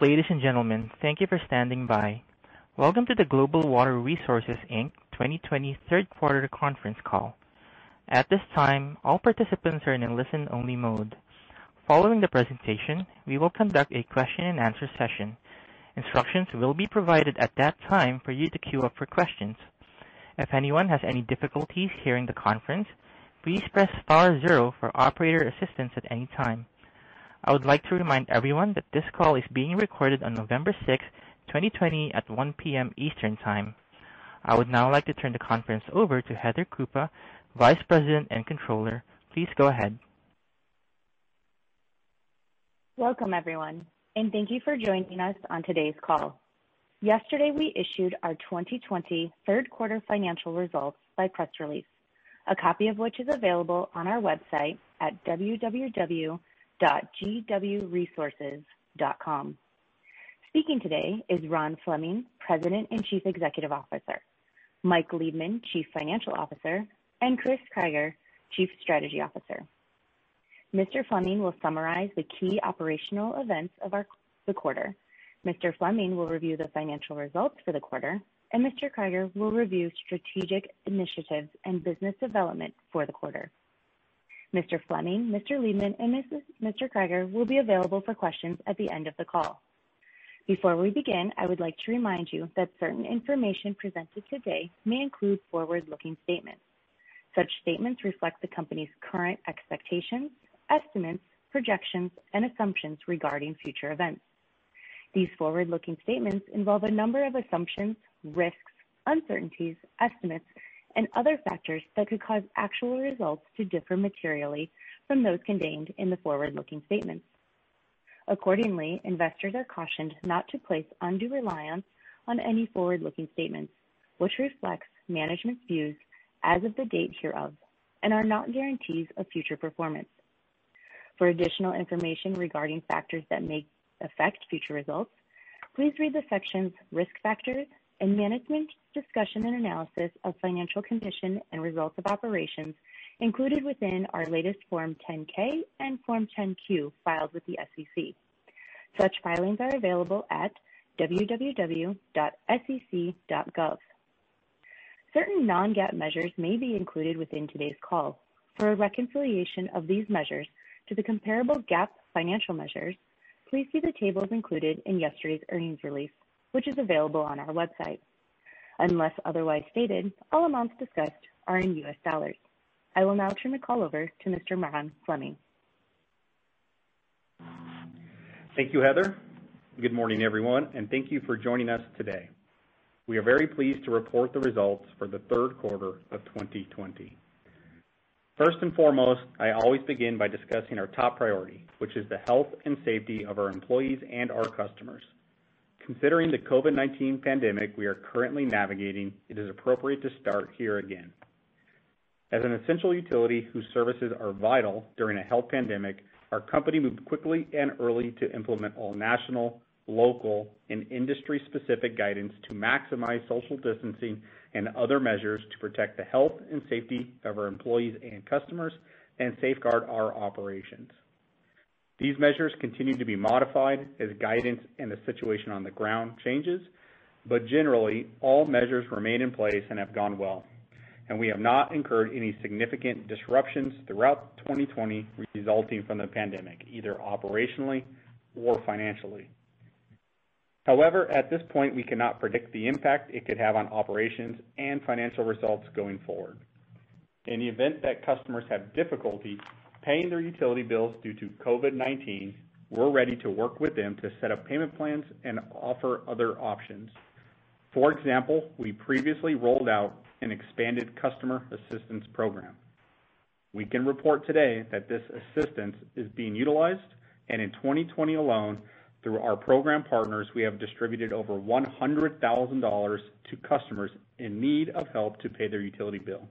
Ladies and gentlemen. Thank you for standing by. Welcome to the Global Water Resources, Inc. 2020 third quarter conference call. At this time, all participants are in a listen-only mode. Following the presentation, we will conduct a question and answer session. Instructions will be provided at that time for you to queue up for questions. If anyone has any difficulties hearing the conference, please press star zero for operator assistance at any time. I would like to remind everyone that this call is being recorded on November 6, 2020 at 1:00 P.M. Eastern Time. I would now like to turn the conference over to Heather Koupa, Vice President and Controller. Please go ahead. Welcome, everyone, and thank you for joining us on today's call. Yesterday, we issued our 2020 third quarter financial results by press release, a copy of which is available on our website at www www.gwresources.com. Speaking today is Ron Fleming, President and Chief Executive Officer, Mike Liebman, Chief Financial Officer, and Chris Krygier, Chief Strategy Officer. Mr. Fleming will summarize the key operational events of the quarter. Mr. Fleming will review the financial results for the quarter, and Mr. Krygier will review strategic initiatives and business development for the quarter. Mr. Fleming, Mr. Liebman, and Mr. Krygier will be available for questions at the end of the call. Before we begin, I would like to remind you that certain information presented today may include forward-looking statements. Such statements reflect the company's current expectations, estimates, projections, and assumptions regarding future events. These forward-looking statements involve a number of assumptions, risks, uncertainties, estimates, and other factors that could cause actual results to differ materially from those contained in the forward-looking statements. Accordingly, investors are cautioned not to place undue reliance on any forward-looking statements, which reflects management's views as of the date hereof and are not guarantees of future performance. For additional information regarding factors that may affect future results, please read the sections Risk Factors and Management Discussion and Analysis of Financial Condition and Results of Operations included within our latest Form 10-K and Form 10-Q filed with the SEC. Such filings are available at www.sec.gov. Certain non-GAAP measures may be included within today's call. For a reconciliation of these measures to the comparable GAAP financial measures, please see the tables included in yesterday's earnings release, which is available on our website. Unless otherwise stated, all amounts discussed are in US dollars. I will now turn the call over to Mr. Ron Fleming. Thank you, Heather. Good morning, everyone, and thank you for joining us today. We are very pleased to report the results for the third quarter of 2020. First and foremost, I always begin by discussing our top priority, which is the health and safety of our employees and our customers. Considering the COVID-19 pandemic we are currently navigating, it is appropriate to start here again. As an essential utility whose services are vital during a health pandemic, our company moved quickly and early to implement all national, local, and industry-specific guidance to maximize social distancing and other measures to protect the health and safety of our employees and customers and safeguard our operations. These measures continue to be modified as guidance and the situation on the ground changes, but generally, all measures remain in place and have gone well, and we have not incurred any significant disruptions throughout 2020 resulting from the pandemic, either operationally or financially. However, at this point, we cannot predict the impact it could have on operations and financial results going forward. In the event that customers have difficulty paying their utility bills due to COVID-19, we're ready to work with them to set up payment plans and offer other options. For example, we previously rolled out an expanded customer assistance program. We can report today that this assistance is being utilized, and in 2020 alone, Through our program partners, we have distributed over $100,000 to customers in need of help to pay their utility bill.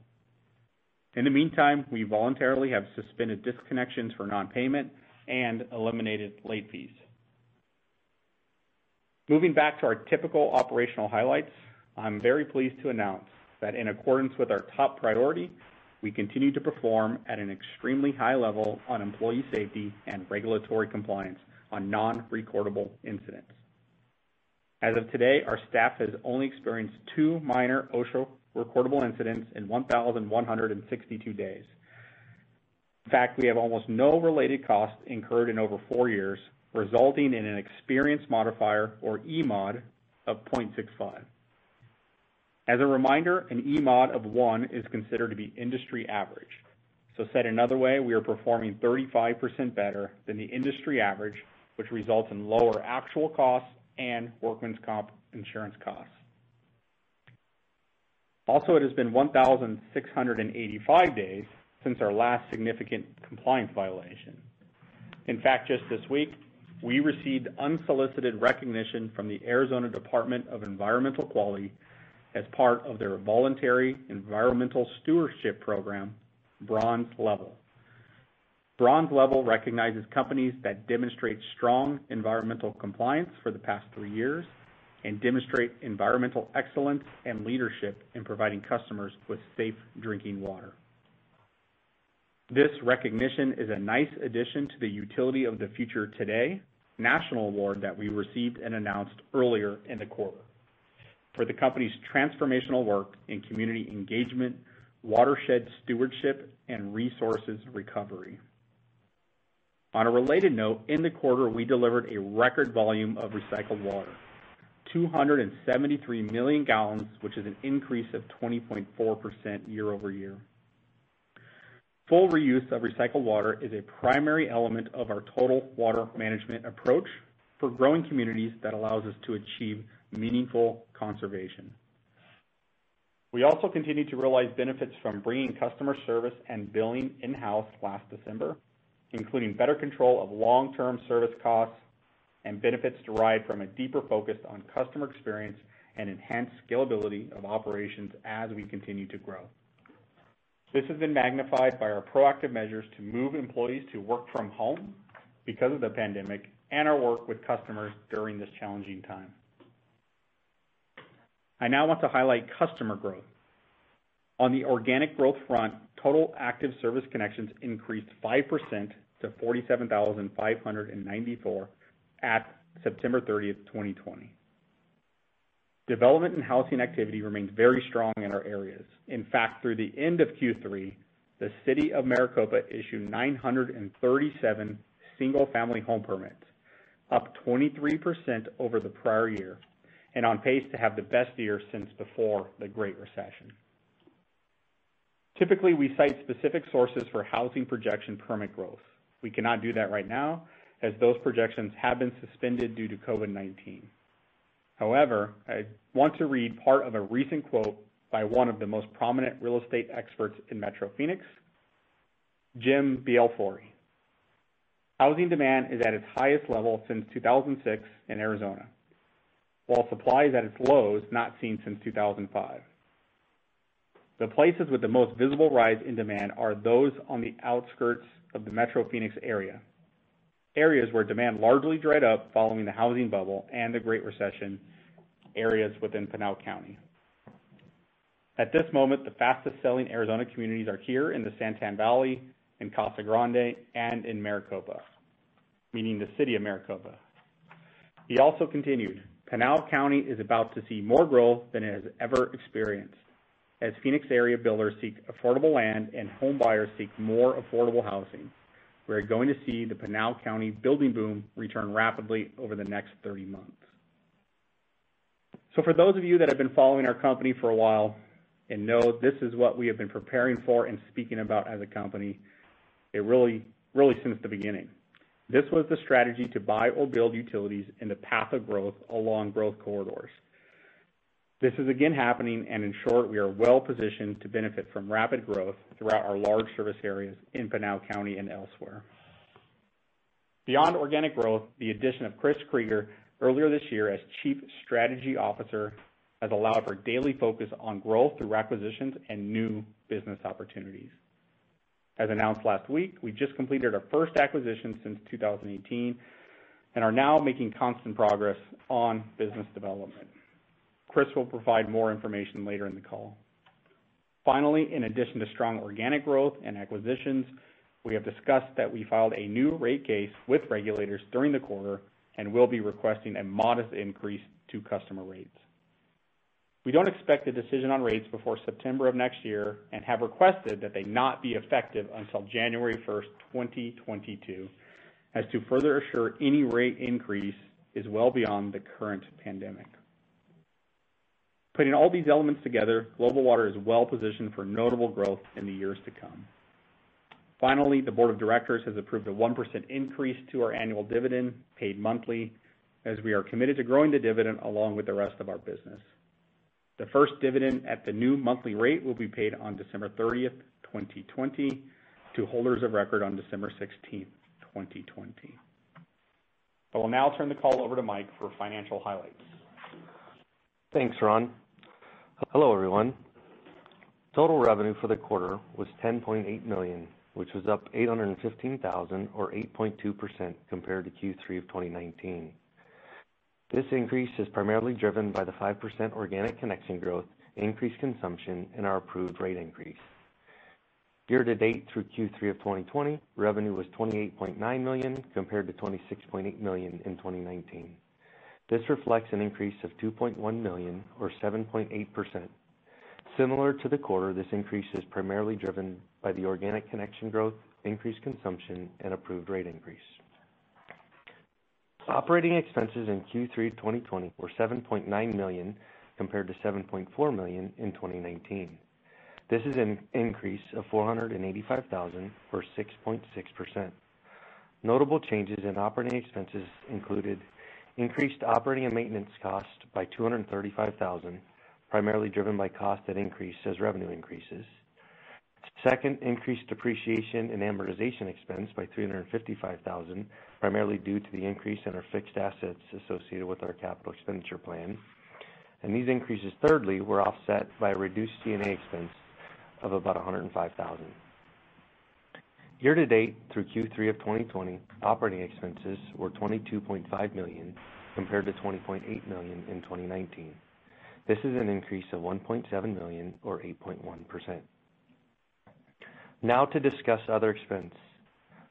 In the meantime, we voluntarily have suspended disconnections for non-payment and eliminated late fees. Moving back to our typical operational highlights, I'm very pleased to announce that in accordance with our top priority, we continue to perform at an extremely high level on employee safety and regulatory compliance on non-recordable incidents. As of today, our staff has only experienced two minor OSHA recordable incidents in 1,162 days. In fact, we have almost no related costs incurred in over four years, resulting in an experience modifier, or eMOD, of 0.65. As a reminder, an eMOD of one is considered to be industry average. So said another way, we are performing 35% better than the industry average, which results in lower actual costs and workman's comp insurance costs. Also, it has been 1,685 days since our last significant compliance violation. In fact, just this week, we received unsolicited recognition from the Arizona Department of Environmental Quality as part of their voluntary environmental stewardship program, Bronze Level. Bronze Level recognizes companies that demonstrate strong environmental compliance for the past three years and demonstrate environmental excellence and leadership in providing customers with safe drinking water. This recognition is a nice addition to the Utility of the Future Today national award that we received and announced earlier in the quarter for the company's transformational work in community engagement, watershed stewardship, and resources recovery. On a related note, in the quarter, we delivered a record volume of recycled water, 273 million gallons, which is an increase of 20.4% year-over-year. Full reuse of recycled water is a primary element of our total water management approach for growing communities that allows us to achieve meaningful conservation. We also continued to realize benefits from bringing customer service and billing in-house last December, including better control of long-term service costs and benefits derived from a deeper focus on customer experience and enhanced scalability of operations as we continue to grow. This has been magnified by our proactive measures to move employees to work from home because of the pandemic and our work with customers during this challenging time. I now want to highlight customer growth. On the organic growth front, total active service connections increased 5% to 47,594 at September 30th, 2020. Development and housing activity remains very strong in our areas. In fact, through the end of Q3, the City of Maricopa issued 937 single-family home permits, up 23% over the prior year, and on pace to have the best year since before the Great Recession. Typically, we cite specific sources for housing projection permit growth. We cannot do that right now, as those projections have been suspended due to COVID-19. However, I want to read part of a recent quote by one of the most prominent real estate experts in Metro Phoenix, Jim Belfiore. Housing demand is at its highest level since 2006 in Arizona, while supply is at its lows not seen since 2005. The places with the most visible rise in demand are those on the outskirts of the Metro Phoenix area, areas where demand largely dried up following the housing bubble and the Great Recession, areas within Pinal County. At this moment, the fastest-selling Arizona communities are here in the Santan Valley, in Casa Grande, and in Maricopa, meaning the City of Maricopa. He also continued, "Pinal County is about to see more growth than it has ever experienced. As Phoenix area builders seek affordable land and home buyers seek more affordable housing, we are going to see the Pinal County building boom return rapidly over the next 30 months." So, for those of you that have been following our company for a while and know this is what we have been preparing for and speaking about as a company, it really really since the beginning. This was the strategy to buy or build utilities in the path of growth along growth corridors. This is again happening, and in short, we are well-positioned to benefit from rapid growth throughout our large service areas in Pinal County and elsewhere. Beyond organic growth, the addition of Chris Krygier earlier this year as Chief Strategy Officer has allowed for daily focus on growth through acquisitions and new business opportunities. As announced last week, we just completed our first acquisition since 2018 and are now making constant progress on business development. Chris will provide more information later in the call. Finally, in addition to strong organic growth and acquisitions, we have discussed that we filed a new rate case with regulators during the quarter and will be requesting a modest increase to customer rates. We don't expect a decision on rates before September of next year and have requested that they not be effective until January 1st, 2022, as to further assure any rate increase is well beyond the current pandemic. Putting all these elements together, Global Water is well positioned for notable growth in the years to come. Finally, the board of directors has approved a 1% increase to our annual dividend paid monthly, as we are committed to growing the dividend along with the rest of our business. The first dividend at the new monthly rate will be paid on December 30th, 2020, to holders of record on December 16th, 2020. I will now turn the call over to Mike for financial highlights. Thanks, Ron. Hello, everyone. Total revenue for the quarter was 10.8 million, which was up 815,000 or 8.2% compared to Q3 of 2019. This increase is primarily driven by the 5% organic connection growth, increased consumption, and our approved rate increase. Year to date through Q3 of 2020, revenue was 28.9 million compared to 26.8 million in 2019. This reflects an increase of 2.1 million or 7.8%. Similar to the quarter, this increase is primarily driven by the organic connection growth, increased consumption, and approved rate increase. Operating expenses in Q3 2020 were 7.9 million compared to 7.4 million in 2019. This is an increase of 485,000 or 6.6%. Notable changes in operating expenses included increased operating and maintenance cost by 235,000, primarily driven by cost that increased as revenue increases. Second, increased depreciation and amortization expense by 355,000, primarily due to the increase in our fixed assets associated with our capital expenditure plan. And these increases, thirdly, were offset by a reduced G&A expense of about $105,000. Year to date through Q3 of 2020, operating expenses were 22.5 million compared to 20.8 million in 2019. This is an increase of 1.7 million or 8.1%. Now to discuss other expense.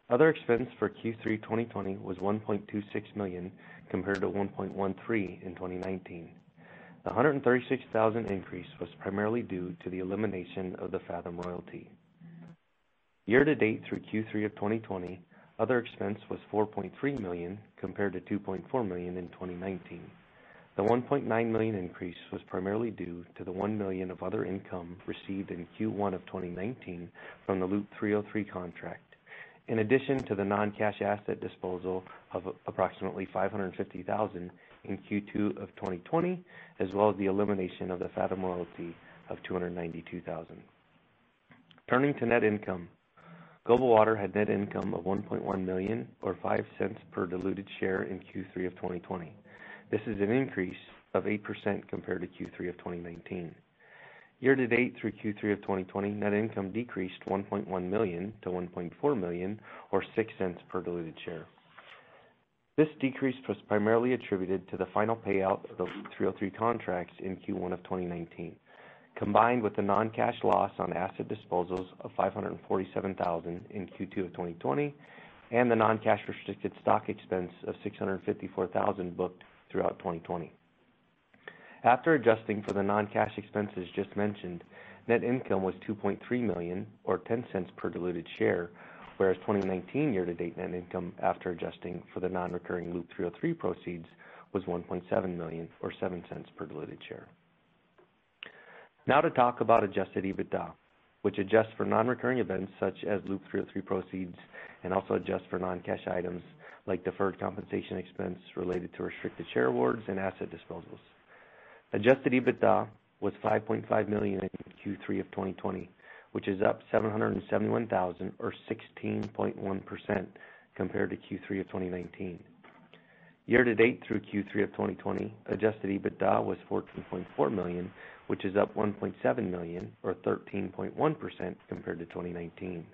Other expense for Q3 2020 was 1.26 million compared to $1.13 in 2019. The 136,000 increase was primarily due to the elimination of the Fathom royalty. Year to date through Q3 of 2020, other expense was 4.3 million compared to 2.4 million in 2019. The 1.9 million increase was primarily due to the 1 million of other income received in Q1 of 2019 from the Loop 303 contract, in addition to the non-cash asset disposal of approximately 550,000 in Q2 of 2020, as well as the elimination of the Fathom royalty of 292,000. Turning to net income. Global Water had net income of 1.1 million or $0.05 per diluted share in Q3 of 2020. This is an increase of 8% compared to Q3 of 2019. Year to date through Q3 of 2020, net income decreased 1.1 million to 1.4 million or $0.06 per diluted share. This decrease was primarily attributed to the final payout of the 303 contracts in Q1 of 2019, combined with the non-cash loss on asset disposals of 547,000 in Q2 of 2020, and the non-cash restricted stock expense of 654,000 booked throughout 2020. After adjusting for the non-cash expenses just mentioned, net income was 2.3 million or $0.10 per diluted share, whereas 2019 year-to-date net income after adjusting for the non-recurring Loop 303 proceeds was 1.7 million or $0.07 per diluted share. Now to talk about adjusted EBITDA, which adjusts for non-recurring events such as Loop 303 proceeds and also adjusts for non-cash items like deferred compensation expense related to restricted share awards and asset disposals. Adjusted EBITDA was 5.5 million in Q3 of 2020, which is up 771,000 or 16.1% compared to Q3 of 2019. Year-to-date through Q3 of 2020, adjusted EBITDA was $14.4 million, which is up 1.7 million or 13.1% compared to 2019.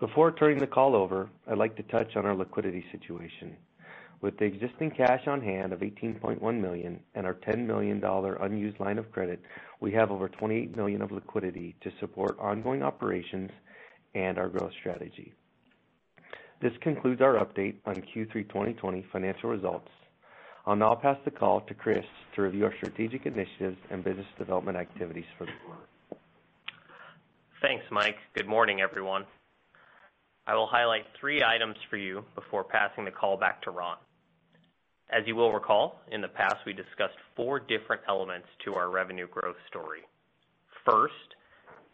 Before turning the call over, I'd like to touch on our liquidity situation. With the existing cash on hand of 18.1 million and our $10 million unused line of credit, we have over 28 million of liquidity to support ongoing operations and our growth strategy. This concludes our update on Q3 2020 financial results. I'll now pass the call to Chris to review our strategic initiatives and business development activities for the quarter. Thanks, Mike. Good morning, everyone. I will highlight three items for you before passing the call back to Ron. As you will recall, in the past, we discussed four different elements to our revenue growth story. First,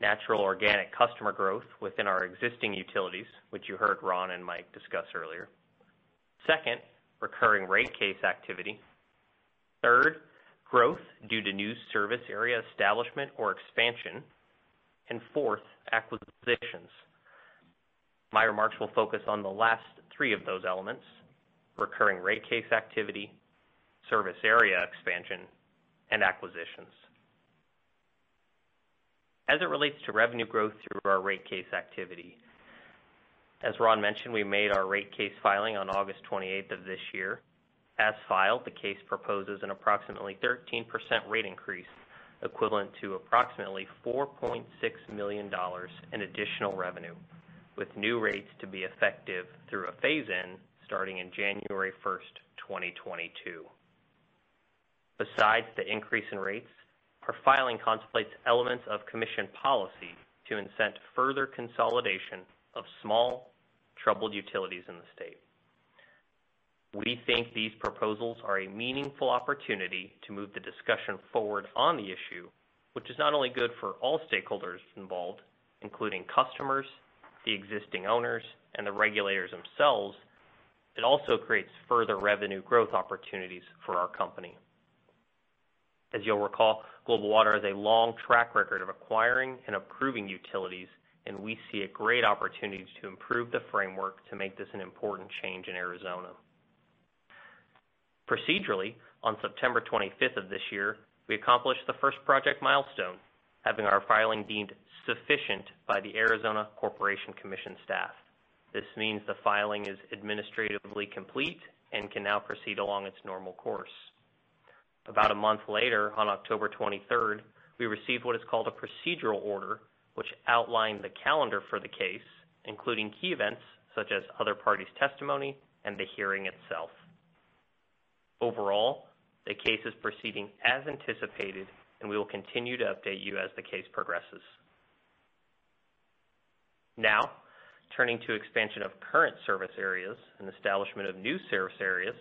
natural organic customer growth within our existing utilities, which you heard Ron and Mike discuss earlier. Second, recurring rate case activity. Third, growth due to new service area establishment or expansion. and Fourth, acquisitions. My remarks will focus on the last three of those elements, recurring rate case activity, service area expansion, and acquisitions. As it relates to revenue growth through our rate case activity, as Ron mentioned, we made our rate case filing on August 28th of this year. As filed, the case proposes an approximately 13% rate increase, equivalent to approximately $4.6 million in additional revenue, with new rates to be effective through a phase-in starting in January 1st, 2022. Besides the increase in rates, our filing contemplates elements of commission policy to incent further consolidation of small, troubled utilities in the state. We think these proposals are a meaningful opportunity to move the discussion forward on the issue, which is not only good for all stakeholders involved, including customers, the existing owners, and the regulators themselves, it also creates further revenue growth opportunities for our company. As you'll recall, Global Water has a long track record of acquiring and approving utilities, and we see a great opportunity to improve the framework to make this an important change in Arizona. Procedurally, on September 25th of this year, we accomplished the first project milestone, having our filing deemed sufficient by the Arizona Corporation Commission staff. This means the filing is administratively complete and can now proceed along its normal course. About a month later, on October 23rd, we received what is called a procedural order, which outlined the calendar for the case, including key events such as other parties' testimony and the hearing itself. Overall, the case is proceeding as anticipated, and we will continue to update you as the case progresses. Now, turning to expansion of current service areas and establishment of new service areas.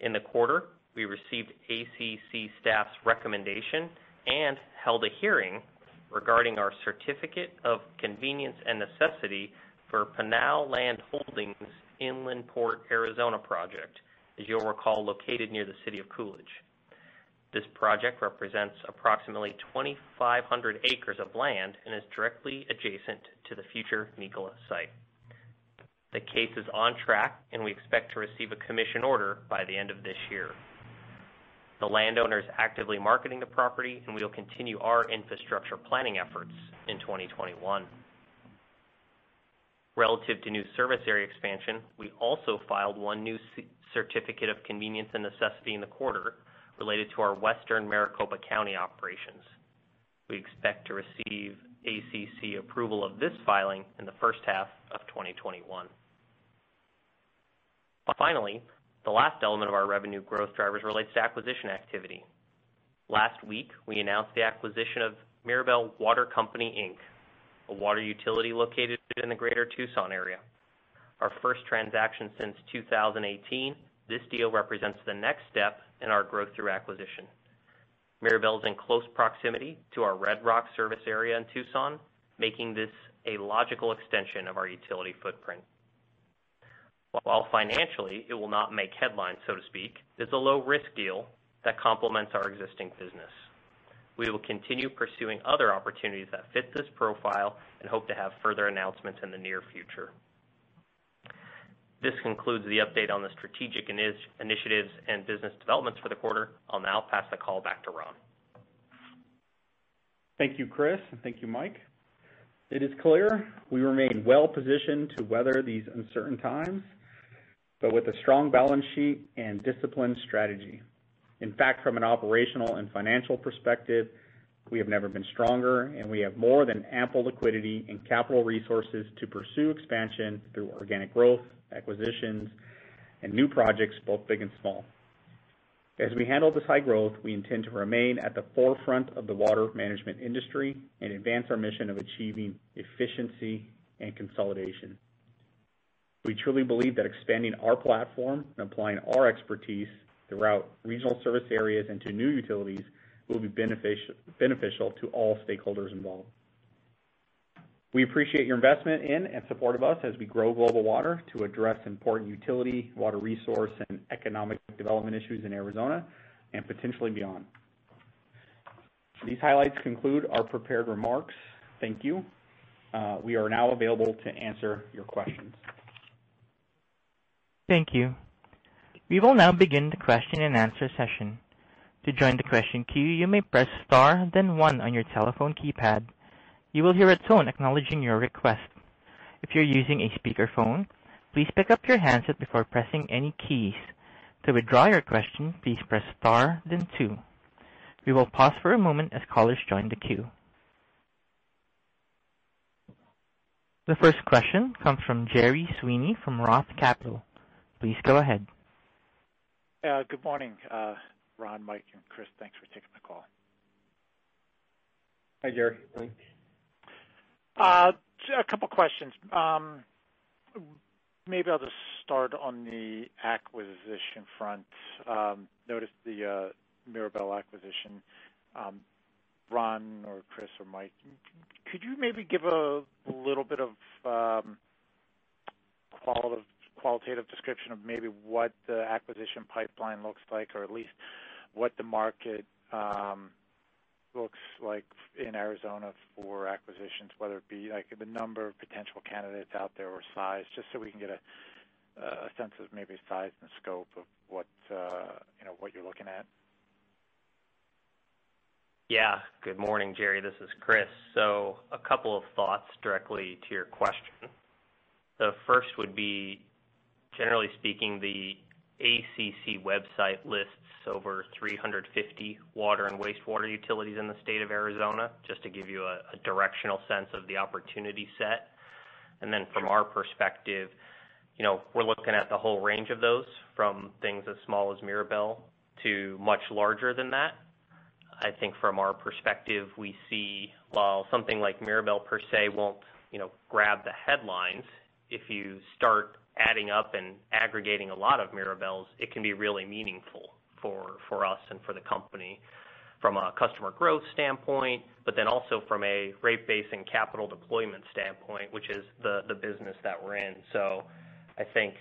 In the quarter, we received ACC staff's recommendation and held a hearing regarding our Certificate of Convenience and Necessity for Pinal Land Holdings Inland Port Arizona project, as you'll recall, located near the city of Coolidge. This project represents approximately 2,500 acres of land and is directly adjacent to the future Nikola site. The case is on track, and we expect to receive a commission order by the end of this year. The landowner is actively marketing the property, and we will continue our infrastructure planning efforts in 2021. Relative to new service area expansion, we also filed one new Certificate of Convenience and Necessity in the quarter related to our Western Maricopa County operations. We expect to receive ACC approval of this filing in the first half of 2021. Finally, the last element of our revenue growth drivers relates to acquisition activity. Last week, we announced the acquisition of Mirabel Water Company, Inc., a water utility located in the greater Tucson area. Our first transaction since 2018, this deal represents the next step in our growth through acquisition. Mirabel is in close proximity to our Red Rock service area in Tucson, making this a logical extension of our utility footprint. While financially it will not make headlines, so to speak, it's a low-risk deal that complements our existing business. We will continue pursuing other opportunities that fit this profile and hope to have further announcements in the near future. This concludes the update on the strategic initiatives and business developments for the quarter. I'll now pass the call back to Ron. Thank you, Chris, and thank you, Mike. It is clear we remain well-positioned to weather these uncertain times, but with a strong balance sheet and disciplined strategy. In fact, from an operational and financial perspective, we have never been stronger, and we have more than ample liquidity and capital resources to pursue expansion through organic growth, acquisitions, and new projects, both big and small. As we handle this high growth, we intend to remain at the forefront of the water management industry and advance our mission of achieving efficiency and consolidation. We truly believe that expanding our platform and applying our expertise throughout regional service areas and to new utilities will be beneficial to all stakeholders involved. We appreciate your investment in and support of us as we grow Global Water to address important utility, water resource, and economic development issues in Arizona and potentially beyond. These highlights conclude our prepared remarks. Thank you. Uh, we are now available to answer your questions. Thank you. We will now begin the question and answer session. To join the question queue, you may press star then one on your telephone keypad. You will hear a tone acknowledging your request. If you're using a speakerphone, please pick up your handset before pressing any keys. To withdraw your question, please press star then two. We will pause for a moment as callers join the queue. The first question comes from Gerry Sweeney from Roth Capital. Please go ahead. Uh, good morning, uh, Ron, Mike, and Chris. Thanks for taking the call. Hi, Gerry. Uh, a couple questions. Um, maybe I'll just start on the acquisition front. Um, noticed the Mirabel acquisition. Um, Ron or Chris or Mike, could you maybe give a little bit of qualitative description of maybe what the acquisition pipeline looks like, or at least what the market um, looks like in Arizona for acquisitions, whether it be like the number of potential candidates out there or size, just so we can get a sense of maybe size and scope of what uh, you're looking at? Yeah. Good morning, Gerry. This is Chris. So a couple of thoughts directly to your question. The first would be, generally speaking, the ACC website lists over 350 water and wastewater utilities in the state of Arizona, just to give you a directional sense of the opportunity set. And then from our perspective, you know, we're looking at the whole range of those, from things as small as Mirabel to much larger than that. I think from our perspective, we see while something like Mirabel per se won't you know, grab the headlines, if you start adding up and aggregating a lot of Mirabels, it can be really meaningful for us and for the company from a customer growth standpoint, but then also from a rate base and capital deployment standpoint, which is the business that we're in. So I think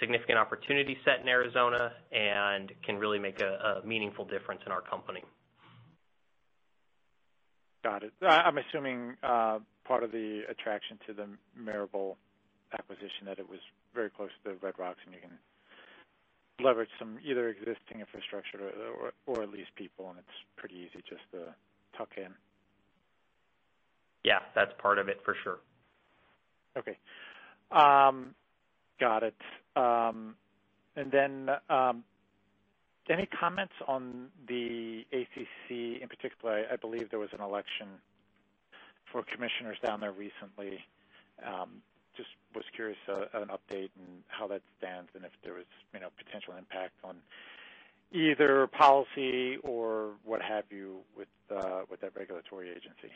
significant opportunity set in Arizona and can really make a meaningful difference in our company. Got it. I'm assuming uh, part of the attraction to the Mirabel acquisition, that it was very close to the Red Rocks, and you can leverage some either existing infrastructure or or at least people, and it's pretty easy just to tuck in. Yeah, that's part of it for sure. Okay. Got it. Um, and then um, any comments on the ACC in particular? I believe there was an election for commissioners down there recently. Just was curious, uh, an update on how that stands and if there was you know potential impact on either policy or what have you with uh, that regulatory agency.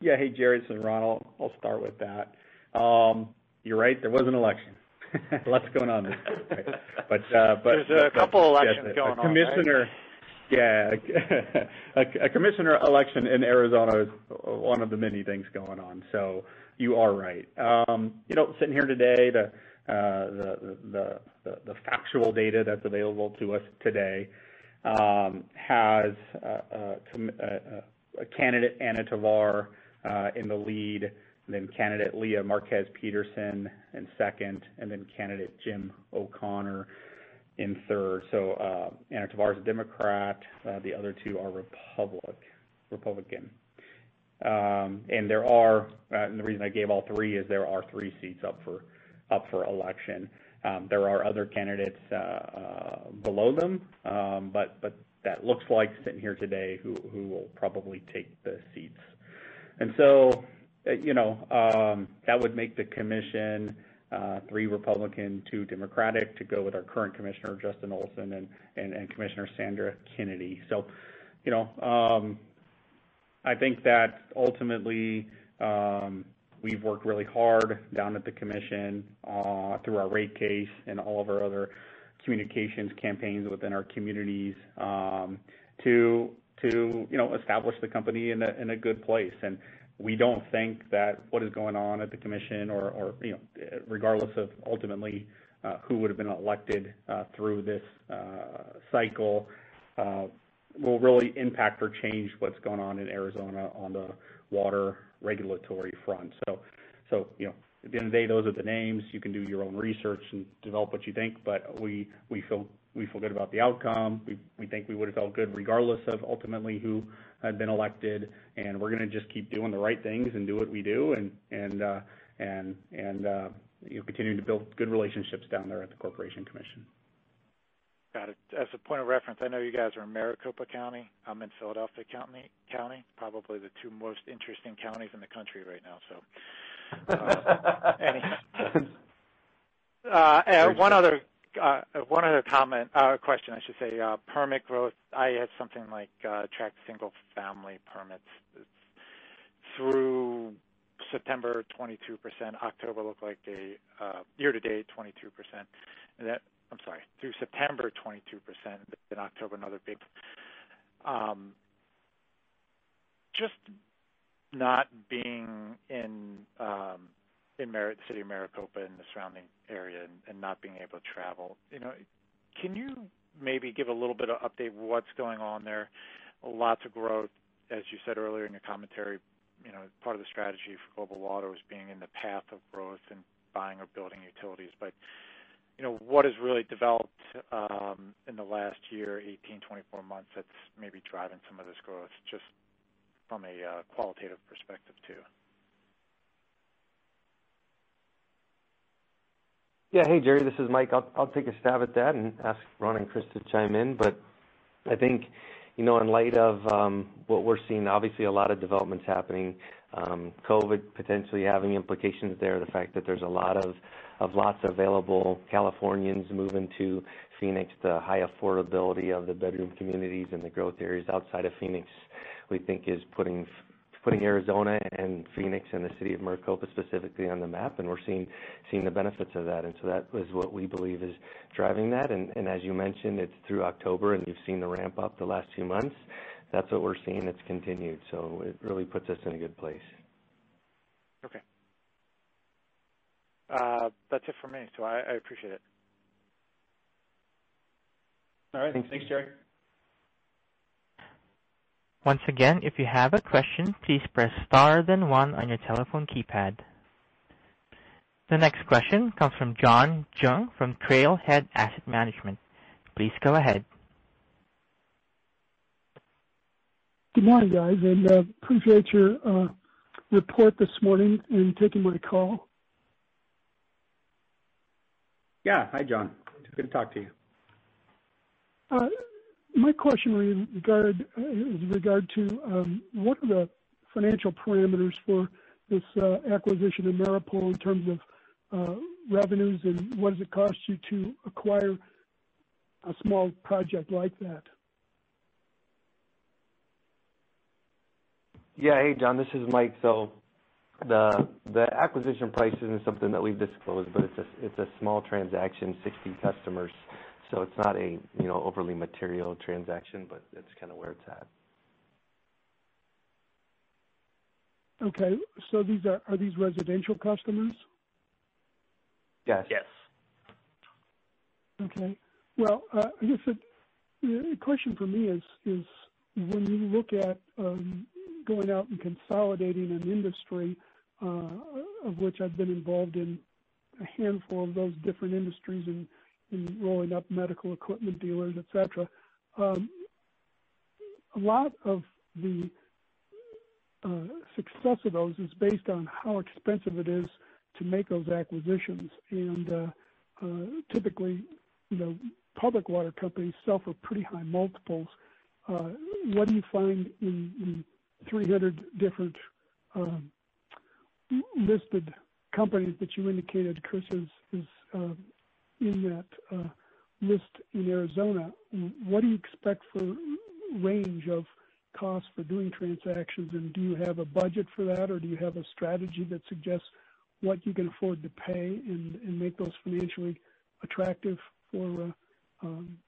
Yeah. Hey, Gerry, this is Ron. I'll start with that. Um, you're right, there was an election. Lots going on there. Uh, There's a couple elections going on, right? Yeah. A commissioner election in Arizona is one of the many things going on. So you are right. Um, you know, sitting here today, uh, the factual data that's available to us today um, has a candidate, Anna Tovar, uh, in the lead then candidate Lea Marquez Peterson in second, and then candidate Jim O'Connor in third. So uh, Anna Tovar is a Democrat. Uh, the other two are Republic, Republican. Um, and there are, uh, and the reason I gave all three is there are three seats up for up for election. Um, there are other candidates uh, uh, below them, um, but but that looks like sitting here today who who will probably take the seats. And so, uh, you know, um, that would make the commission three Republican, two Democratic, to go with our current commissioner Justin Olson and Commissioner Sandra Kennedy. So, you know, um, I think that ultimately um, we've worked really hard down at the commission uh, through our rate case and all of our other communications campaigns within our communities um, to to you know establish the company in a in a good place. We don't think that what is going on at the commission or, regardless of ultimately uh, who would have been elected uh, through this uh, cycle will really impact or change what's going on in Arizona on the water regulatory front. So, so you know, at the end of the day, those are the names. You can do your own research and develop what you think, but we feel good about the outcome. We we think we would have felt good regardless of ultimately who had been elected, and we're going to just keep doing the right things and do what we do, and and uh, and and uh, you know, continuing to build good relationships down there at the Corporation Commission. Got it. As a point of reference, I know you guys are in Maricopa County. I'm in Philadelphia County, County, probably the two most interesting counties in the country right now. So, uh, uh, one other one other comment, uh, question, I should say. Uh, permit growth. I had something like uh, track single family permits through September 22%. October looked like a uh, year to date 22%. And that I'm sorry, through September, 22%, in October, another big. Um, just not being in um, in the city of Maricopa and the surrounding area and, and not being able to travel, you know, can you maybe give a little bit of update what's going on there? Lots of growth, as you said earlier in your commentary. You know, part of the strategy for Global Water was being in the path of growth and buying or building utilities, but you know, what has really developed um, in the last year, 18, 24 months that's maybe driving some of this growth, just from a uh, qualitative perspective, too? Yeah. Hey, Gerry, this is Mike. I'll take a stab at that and ask Ron and Chris to chime in. But I think, you know, in light of um, what we're seeing, obviously a lot of developments happening, um, COVID potentially having implications there, the fact that there's a lot of of lots available Californians moving to Phoenix, the high affordability of the bedroom communities and the growth areas outside of Phoenix, we think is putting putting Arizona and Phoenix and the city of Maricopa specifically on the map, and we're seeing seeing the benefits of that. And so that is what we believe is driving that. And, and as you mentioned, it's through October, and you've seen the ramp up the last few months. That's what we're seeing. It's continued, so it really puts us in a good place. Okay. Uh, that's it for me, so I appreciate it. All right. Thanks, Gerry. Once again, if you have a question, please press star then one on your telephone keypad. The next question comes from John Jung from Trailhead Asset Management. Please go ahead. Good morning, guys, and uh, appreciate your report this morning and taking my call. Yeah. Hi, John. Good to talk to you. Uh, my question regard is regard to um, what are the financial parameters for this uh, acquisition of Maripol in terms of uh, revenues, and what does it cost you to acquire a small project like that? Yeah. Hey, John, this is Mike. So the the acquisition price isn't something that we've disclosed, but it's a it's a small transaction, 60 customers. So it's not a you know overly material transaction, but that's kind of where it's at. Okay. So these are are these residential customers? Yes. Yes. Okay. Well, uh, I guess the question for me is is when you look at um, going out and consolidating an industry, uh, of which I've been involved in a handful of those different industries and in, in rolling up medical equipment dealers, etc. Um, a lot of the uh, success of those is based on how expensive it is to make those acquisitions, and uh, uh, typically, you know, public water companies sell for pretty high multiples. Uh, what do you find in the 300 different um, listed companies that you indicated, Chris, is, is uh, in that uh, list in Arizona? What do you expect for range of costs for doing transactions, and do you have a budget for that, or do you have a strategy that suggests what you can afford to pay and, make those financially attractive for uh, um,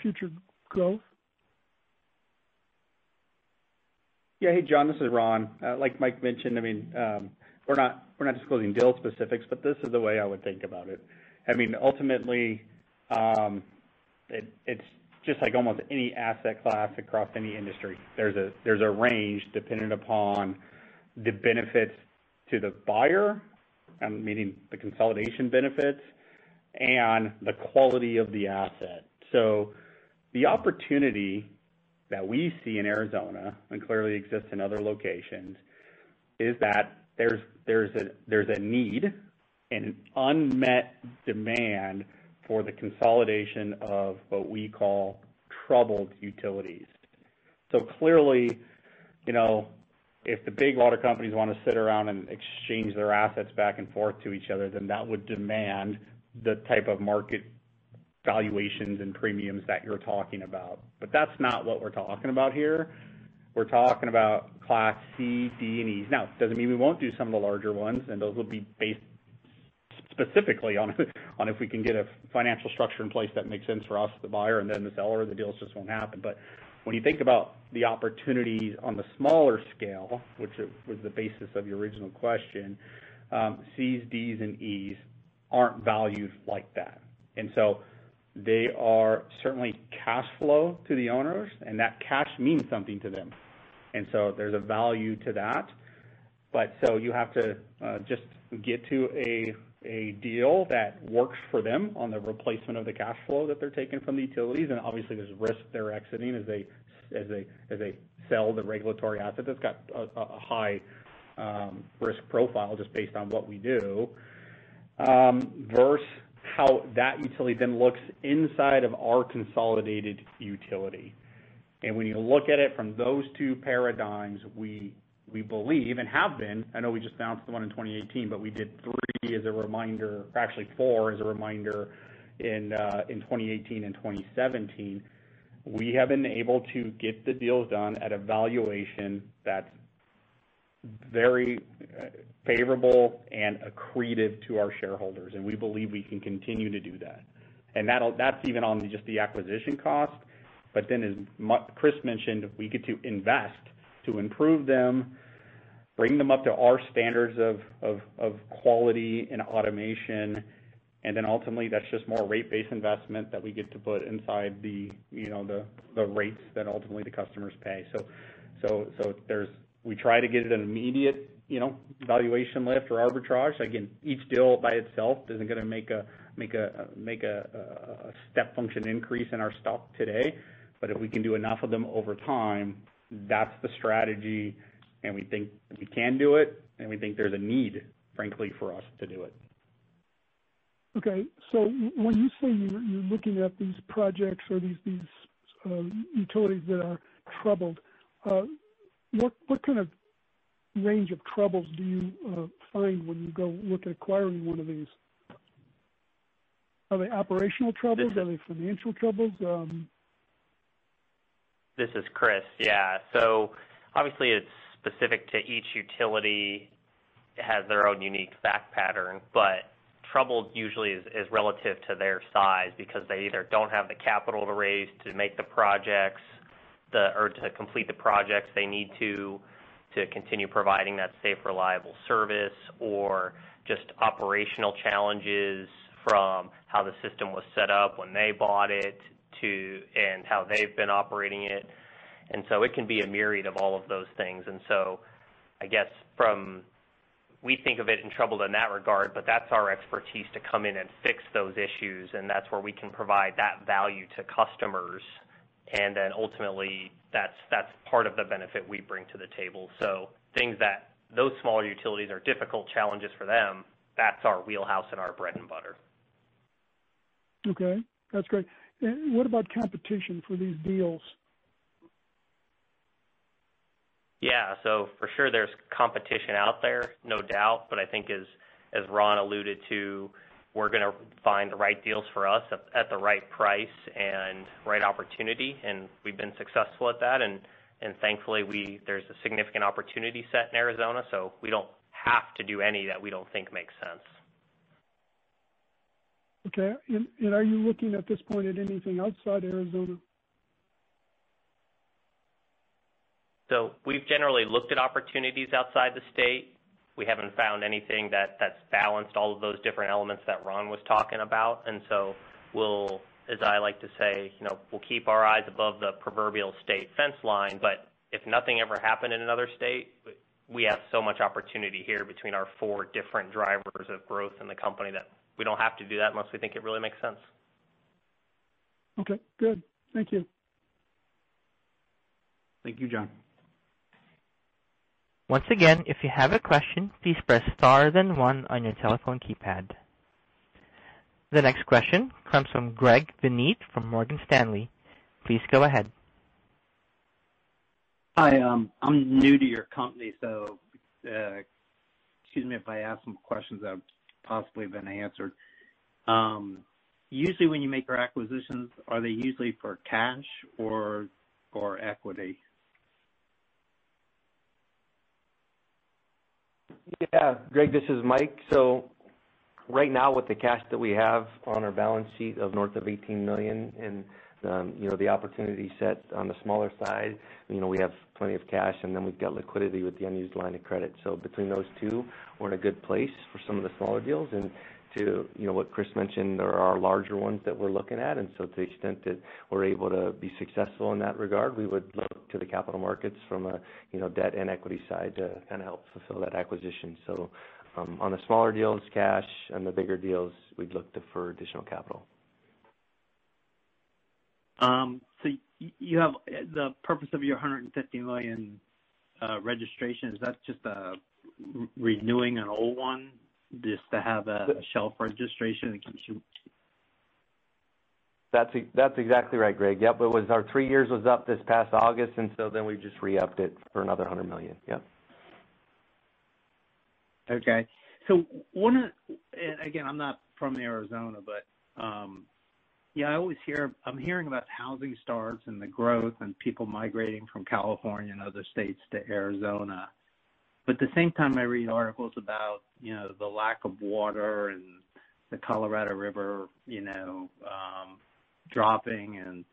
future growth? Yeah. Hey, John, this is Ron. Uh, like Mike mentioned, I mean, um, we're not disclosing deal specifics, but this is the way I would think about it. I mean, ultimately, um, it, it's just like almost any asset class across any industry. There's a there's a range dependent upon the benefits to the buyer, um, meaning the consolidation benefits, and the quality of the asset. So the opportunity that we see in Arizona, and clearly exists in other locations, is that there's there's a there's a need an unmet demand for the consolidation of what we call troubled utilities. So clearly, you know, if the big water companies want to sit around and exchange their assets back and forth to each other, then that would demand the type of market valuations and premiums that you're talking about. But that's not what we're talking about here. We're talking about Class C, D, and E's. Now, doesn't mean we won't do some of the larger ones, and those will be based specifically on if we can get a financial structure in place that makes sense for us, the buyer, and then the seller, the deals just won't happen. But when you think about the opportunities on the smaller scale, which was the basis of your original question, um, C's, D's, and E's aren't valued like that. And so they are certainly cash flow to the owners, and that cash means something to them. And so there's a value to that. But so you have to uh, just get to a deal that works for them on the replacement of the cash flow that they're taking from the utilities. And obviously, there's risk they're exiting as they sell the regulatory asset that's got a, high um, risk profile just based on what we do. Um, versus how that utility then looks inside of our consolidated utility. And when you look at it from those two paradigms, we we believe and have been. I know we just announced the one in 2018, but we did three as a reminder, or actually four as a reminder in uh, in 2018 and 2017. We have been able to get the deals done at a valuation that's very uh, favorable and accretive to our shareholders, and we believe we can continue to do that. That's even on just the acquisition cost. But then, as Chris mentioned, we get to invest to improve them, bring them up to our standards of, of, quality and automation, and then ultimately that's just more rate-based investment that we get to put inside the you know the the rates that ultimately the customers pay. So so so there's we try to get an immediate you know valuation lift or arbitrage. Again, each deal by itself isn't going to make a make a make a step function increase in our stock today, but if we can do enough of them over time, that's the strategy, and we think we can do it, and we think there's a need, frankly, for us to do it. Okay. So when you say you're looking at these projects or these these uh, utilities that are troubled, uh, what what kind of range of troubles do you uh, find when you go look at acquiring one of these? Are they operational troubles? Are they financial troubles? This is Chris. Yeah. So obviously it's specific to each utility has their own unique fact pattern, but trouble usually is, is relative to their size because they either don't have the capital to raise to make the projects the or to complete the projects they need to to continue providing that safe, reliable service or just operational challenges from how the system was set up when they bought it to and how they've been operating it. And so it can be a myriad of all of those things. And so I guess from we think of it in trouble in that regard, but that's our expertise to come in and fix those issues, and that's where we can provide that value to customers. And then ultimately, that's that's part of the benefit we bring to the table. So things that those smaller utilities are difficult challenges for them, that's our wheelhouse and our bread and butter. Okay, that's great. What about competition for these deals? Yeah, so for sure there's competition out there, no doubt. But I think as as Ron alluded to, we're going to find the right deals for us at, at the right price and right opportunity, and we've been successful at that. And and thankfully, we there's a significant opportunity set in Arizona, so we don't have to do any that we don't think makes sense. Okay, and, are you looking at this point at anything outside Arizona? So we've generally looked at opportunities outside the state. We haven't found anything that that's balanced all of those different elements that Ron was talking about. And so we'll, as I like to say, you know, we'll keep our eyes above the proverbial state fence line. But if nothing ever happened in another state, we have so much opportunity here between our four different drivers of growth in the company that we don't have to do that unless we think it really makes sense. Okay, good. Thank you. Thank you, John. Once again, if you have a question, please press star then one on your telephone keypad. The next question comes from Greg Venit from Morgan Stanley. Please go ahead. Hi, um, I'm new to your company, so uh, excuse me if I ask some questions that have possibly been answered. Um, usually, when you make your acquisitions, are they usually for cash or or equity? Yeah, Greg, this is Mike. Right now, with the cash that we have on our balance sheet of north of 18 million and, um, you know, the opportunity set on the smaller side, you know, we have plenty of cash, and then we've got liquidity with the unused line of credit. So between those two, we're in a good place for some of the smaller deals. And to, you know, what Chris mentioned, there are larger ones that we're looking at. And so to the extent that we're able to be successful in that regard, we would look to the capital markets from a, you know, debt and equity side to kind of help fulfill that acquisition. Um, on the smaller deals, cash, and the bigger deals, we'd look to for additional capital. Um, so you have the purpose of your 150 million uh, registration. Is that just a renewing an old one just to have a, shelf registration that keeps you. That's that's exactly right, Greg. Yep, it was our three years was up this past August, and so then we just re-upped it for another hundred million. Yep. Okay, so one of and again, I'm not from Arizona, but um, yeah, I always hear I'm hearing about housing starts and the growth and people migrating from California and other states to Arizona. But at the same time, I read articles about you know the lack of water and the Colorado River, you know, um, dropping, and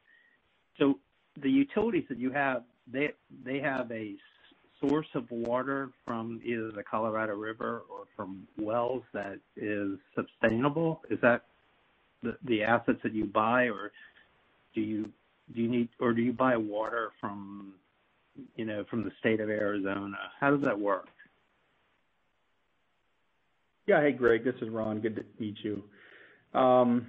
so the utilities that you have, they they have a source of water from either the Colorado River or from wells that is sustainable. Is that the assets that you buy, or do you do you need or do you buy water from you know, from the state of Arizona. How does that work? Yeah. Hey, Greg, this is Ron. Good to meet you. Um,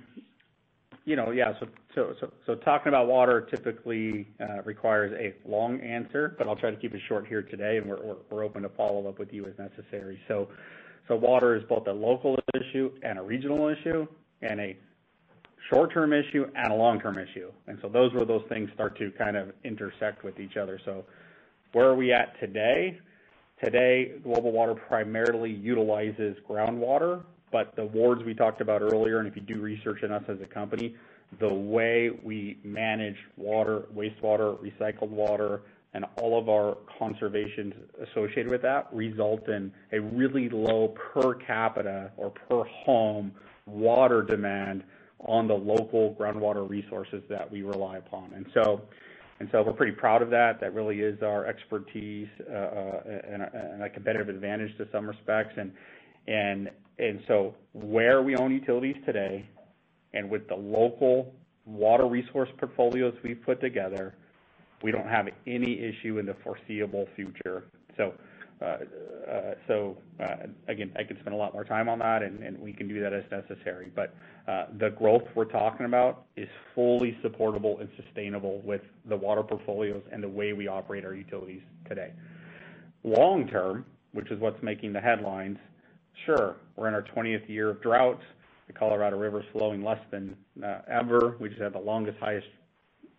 You know, yeah, so so so, so talking about water typically uh, requires a long answer, but I'll try to keep it short here today, and we're open to follow up with you as necessary. So, so water is both a local issue and a regional issue, and a short-term issue and a long-term issue. And so those where those things start to kind of intersect with each other. So where are we at today? Today, Global Water primarily utilizes groundwater, the wards we talked about earlier, and if you do research on us as a company, the way we manage water, wastewater, recycled water, and all of our conservations associated with that result in a really low per capita or per home water demand on the local groundwater resources that we rely upon. And so, and so we're pretty proud of that. That really is our expertise uh, uh, and a competitive advantage to some respects. Where we own utilities today, and with the local water resource portfolios we've put together, we don't have any issue in the foreseeable future. So uh, uh, uh, again, I could spend a lot more time on that, and we can do that as necessary. But uh the growth we're talking about is fully supportable and sustainable with the water portfolios and the way we operate our utilities today. Long term, which is what's making the headlines, sure, we're in our 20th year of drought. The Colorado River is flowing less than uh, ever. We just had the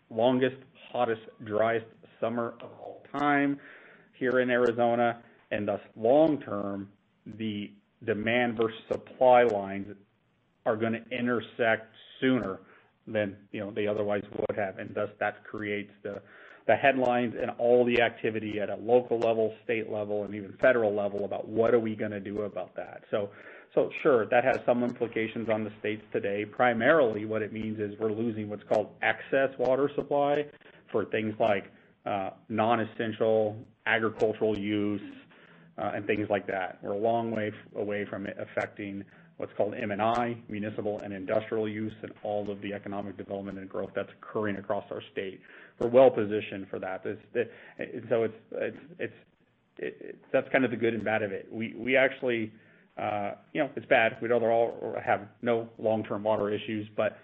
longest, hottest, driest summer of all time here in Arizona. And thus, long term, the demand versus supply lines are going to intersect sooner than they otherwise would have. And thus, that creates the headlines and all the activity at a local level, state level, and even federal level about what are we going to do about that. Sure, that has some implications on the states today. Primarily, what it means is we're losing what's called excess water supply for things like uh, non-essential agricultural use, uh, and things like that. We're a long way away from it affecting what's called M&I, municipal and industrial use, and all of the economic development and growth that's occurring across our state. We're well-positioned for that. So that's kind of the good and bad of it. We actually uh you know it's bad. We'd rather all have no long-term water issues, but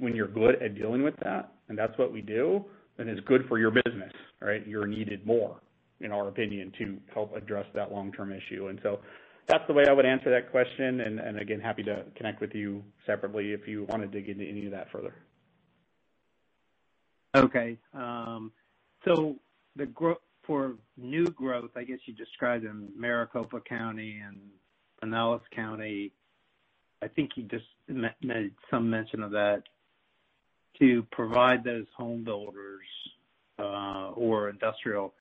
when you're good at dealing with that, and that's what we do, then it's good for your business, right? You're needed more, in our opinion, to help address that long-term issue. That's the way I would answer that question. And again, happy to connect with you separately if you want to dig into any of that further. Okay. Um, so for new growth, I guess you described in Maricopa County and Pinellas County, I think you just made some mention of that. To provide those home builders uh, or industrial,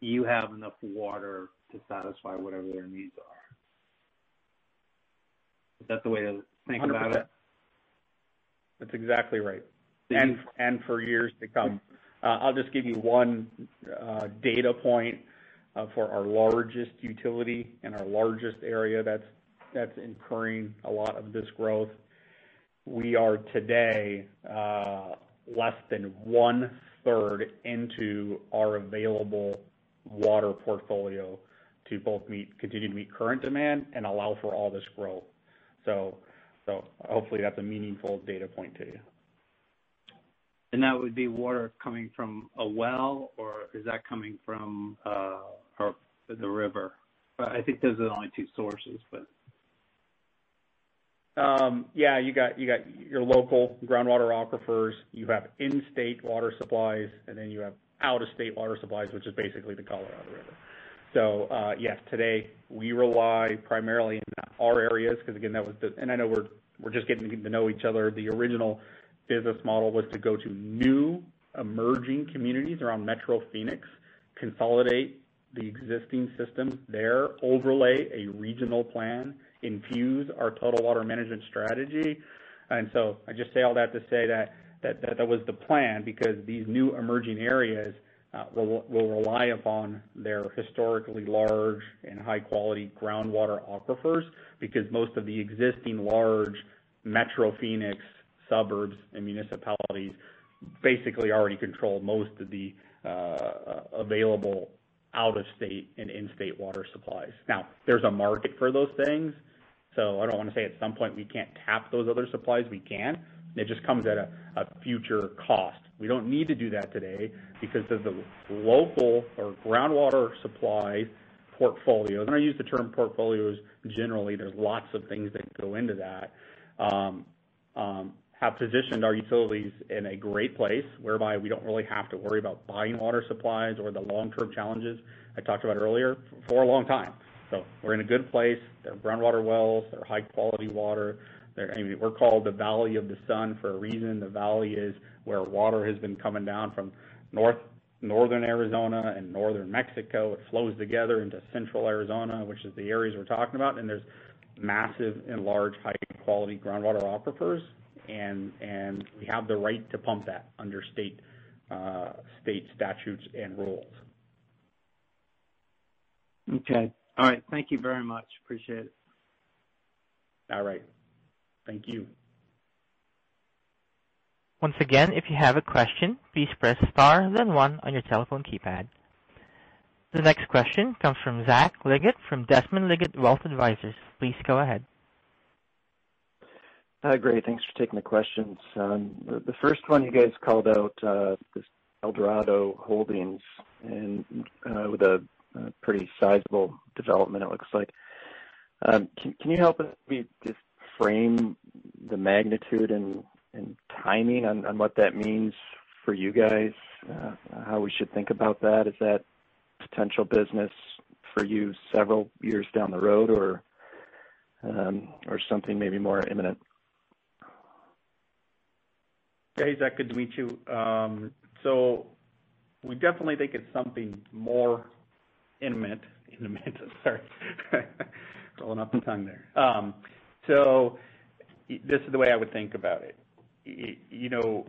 you have enough water to satisfy whatever their needs are. Is that the way to think about it? That's exactly right. And, and for years to come. Uh, I'll just give you one uh, data point uh, for our largest utility and our largest area that's incurring a lot of this growth. We are today less than one-third into our available water portfolio to both continue to meet current demand and allow for all this growth. So so hopefully that's a meaningful data point to you. And that would be water coming from a well, or is that coming from uh, the river? I think those are the only two sources. Um, yeah, you got your local groundwater aquifers, you have in-state water supplies, and then you have out-of-state water supplies, which is basically the Colorado River. Uh, yes, today we rely primarily in our areas, because again, that was the and I know we're we're just getting to know each other. The original business model was to go to new emerging communities around Metro Phoenix, consolidate the existing systems there, overlay a regional plan, infuse our Total Water Management strategy. And so I just say all that to say that that that was the plan because these new emerging areas will rely upon their historically large and high-quality groundwater aquifers because most of the existing large Metro Phoenix suburbs and municipalities basically already control most of the uh, available out-of-state and in-state water supplies. Now, there's a market for those things, so I don't want to say at some point we can't tap those other supplies. We can. It just comes at a future cost. We don't need to do that today because of the local or groundwater supply portfolios, and I use the term portfolios generally, there's lots of things that go into that, um, um, have positioned our utilities in a great place whereby we don't really have to worry about buying water supplies or the long-term challenges I talked about earlier for a long time. So we're in a good place. They're groundwater wells. They're high-quality water. We're called the Valley of the Sun for a reason. The valley is where water has been coming down from northern Arizona and northern Mexico. It flows together into central Arizona, which is the areas we're talking about, and there's massive and large high-quality groundwater aquifers, and we have the right to pump that under uh, state statutes and rules. Okay. All right. Thank you very much. Appreciate it. All right. Thank you. Once again, if you have a question, please press star then one on your telephone keypad. The next question comes from Zach Liggett from Desmond Liggett Wealth Advisors. Please go ahead. Great. Thanks for taking the questions. Um, the first one you guys called out, uh, this Eldorado Holdings and uh, with a pretty sizable development it looks like. Um, can you help us maybe just frame the magnitude and timing on what that means for you guys? Uh, how we should think about that? Is that potential business for you several years down the road or um, something maybe more imminent? Hey, Zach, good to meet you. Um, so we definitely think it's something more imminent. imminent. Sorry. Rolling off the tongue there. Um, So, this is the way I would think about it. You know,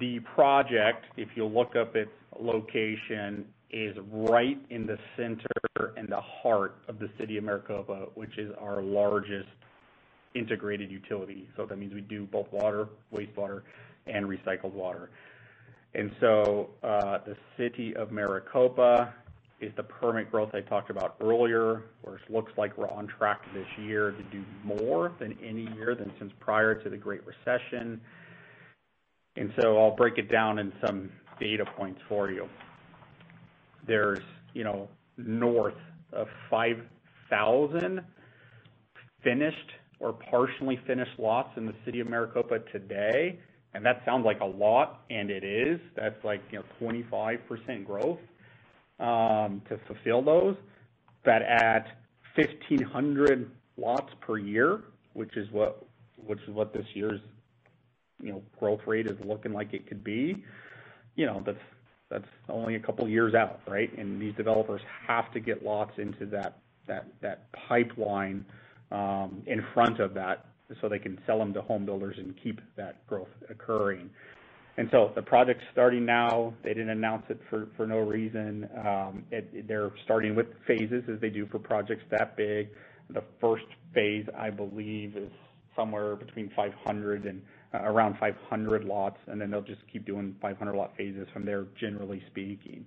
the project, if you look up its location, is right in the center and the heart of the city of Maricopa, which is our largest integrated utility. So that means we do both water, wastewater, and recycled water. And so uh the city of Maricopa is the permit growth I talked about earlier, where it looks like we're on track this year to do more than any year than since prior to the Great Recession. And so I'll break it down in some data points for you. There's you know north of 5,000 finished or partially finished lots in the city of Maricopa today, and that sounds like a lot, and it is. That's like 25% growth Um, to fulfill those. But at 1,500 lots per year, which is what this year's growth rate is looking like it could be, that's only a couple of years out, right? And these developers have to get lots into that pipeline um, in front of that so they can sell them to home builders and keep that growth occurring. And so the project's starting now. They didn't announce it for for no reason. Um, they're starting with phases as they do for projects that big. The first phase, I believe, is somewhere between 500 and uh, around 500 lots, and then they'll just keep doing 500-lot phases from there, generally speaking.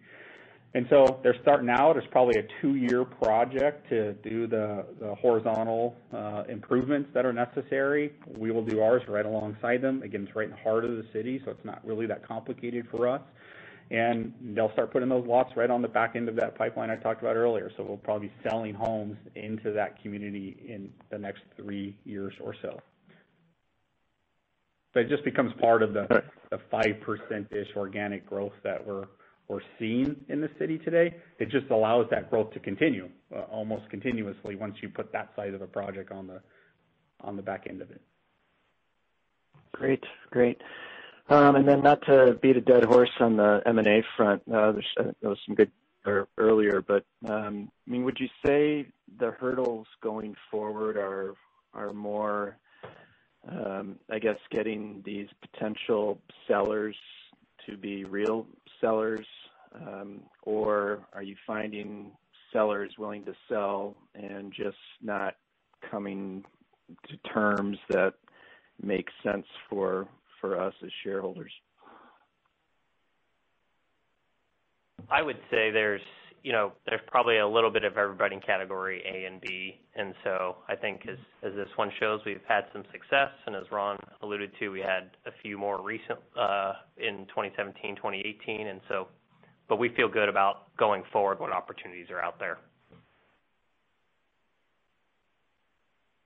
And so they're starting out as probably a two-year project to do the horizontal uh, improvements that are necessary. We will do ours right alongside them. Again, it's right in the heart of the city, so it's not really that complicated for us. And they'll start putting those lots right on the back end of that pipeline I talked about earlier. So we'll probably be selling homes into that community in the next three years or so. It just becomes part of the 5%-ish organic growth that we're seeing in the city today. It just allows that growth to continue almost continuously once you put that size of a project on the back end of it. Great. Great. Um and then not to beat a dead horse on the M&A front, there was some good earlier, but um I mean would you say the hurdles going forward are more, I guess, getting these potential sellers to be real sellers? Um, or are you finding sellers willing to sell and just not coming to terms that make sense for us as shareholders? I would say there's probably a little bit of everybody in category A and B. I think as this one shows, we've had some success, and as Ron alluded to, we had a few more recent uh, in 2017, 2018. and so. But We feel good about going forward what opportunities are out there.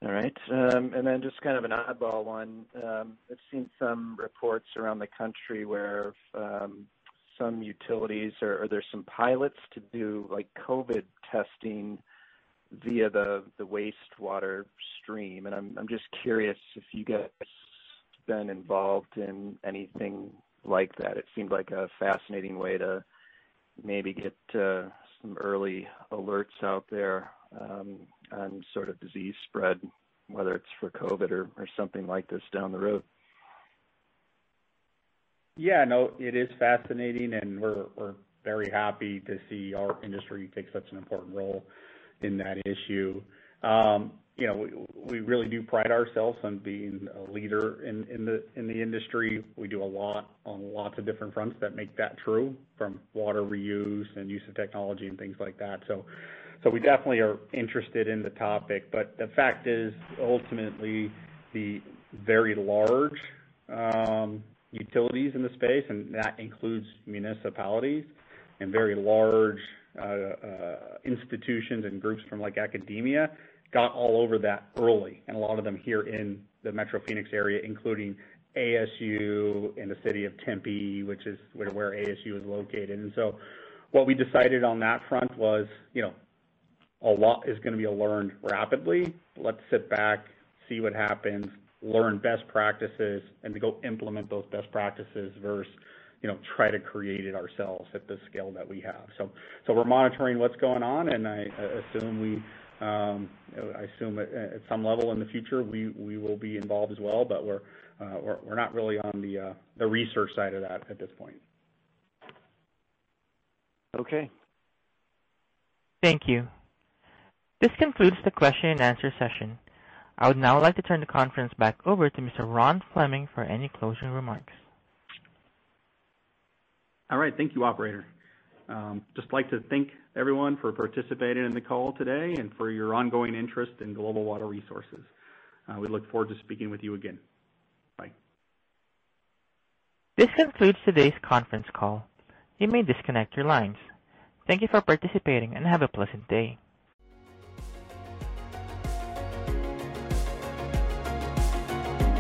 All right. Um and then just kind of an oddball one. Um, I've seen some reports around the country where um, some utilities or there's some pilots to do like COVID testing via the wastewater stream. And I'm I'm just curious if you guys been involved in anything like that. It seemed like a fascinating way to maybe get uh, some early alerts out there um, on sort of disease spread, whether it's for COVID or or something like this down the road. Yeah, no, it is fascinating, and we're very happy to see our industry take such an important role in that issue. you know, we, really do pride ourselves on being a leader in, the in the industry. We do a lot on lots of different fronts that make that true, from water reuse and use of technology and things like that. We definitely are interested in the topic. But the fact is, ultimately, the very large um, utilities in the space, and that includes municipalities and very large uh, uh, institutions and groups from like academia got all over that early, and a lot of them here in the Metro Phoenix area, including ASU and the city of Tempe, which is where, where ASU is located. And so what we decided on that front was, you know, a lot is going to be learned rapidly. Let's sit back, see what happens, learn best practices, and to go implement those best practices versus, you know, try to create it ourselves at the scale that we have. So, so we're monitoring what's going on, and I assume we um, I assume at, at some level in the future we, we will be involved as well, but we're, uh, we're, we're not really on the, uh, the research side of that at this point. Okay. Thank you. This concludes the question and answer session. I would now like to turn the conference back over to Mr. Ron Fleming for any closing remarks. All right. Thank you, operator. Um, just like to thank everyone for participating in the call today and for your ongoing interest in Global Water Resources. Uh, we look forward to speaking with you again. Bye. This concludes today's conference call. You may disconnect your lines. Thank you for participating and have a pleasant day.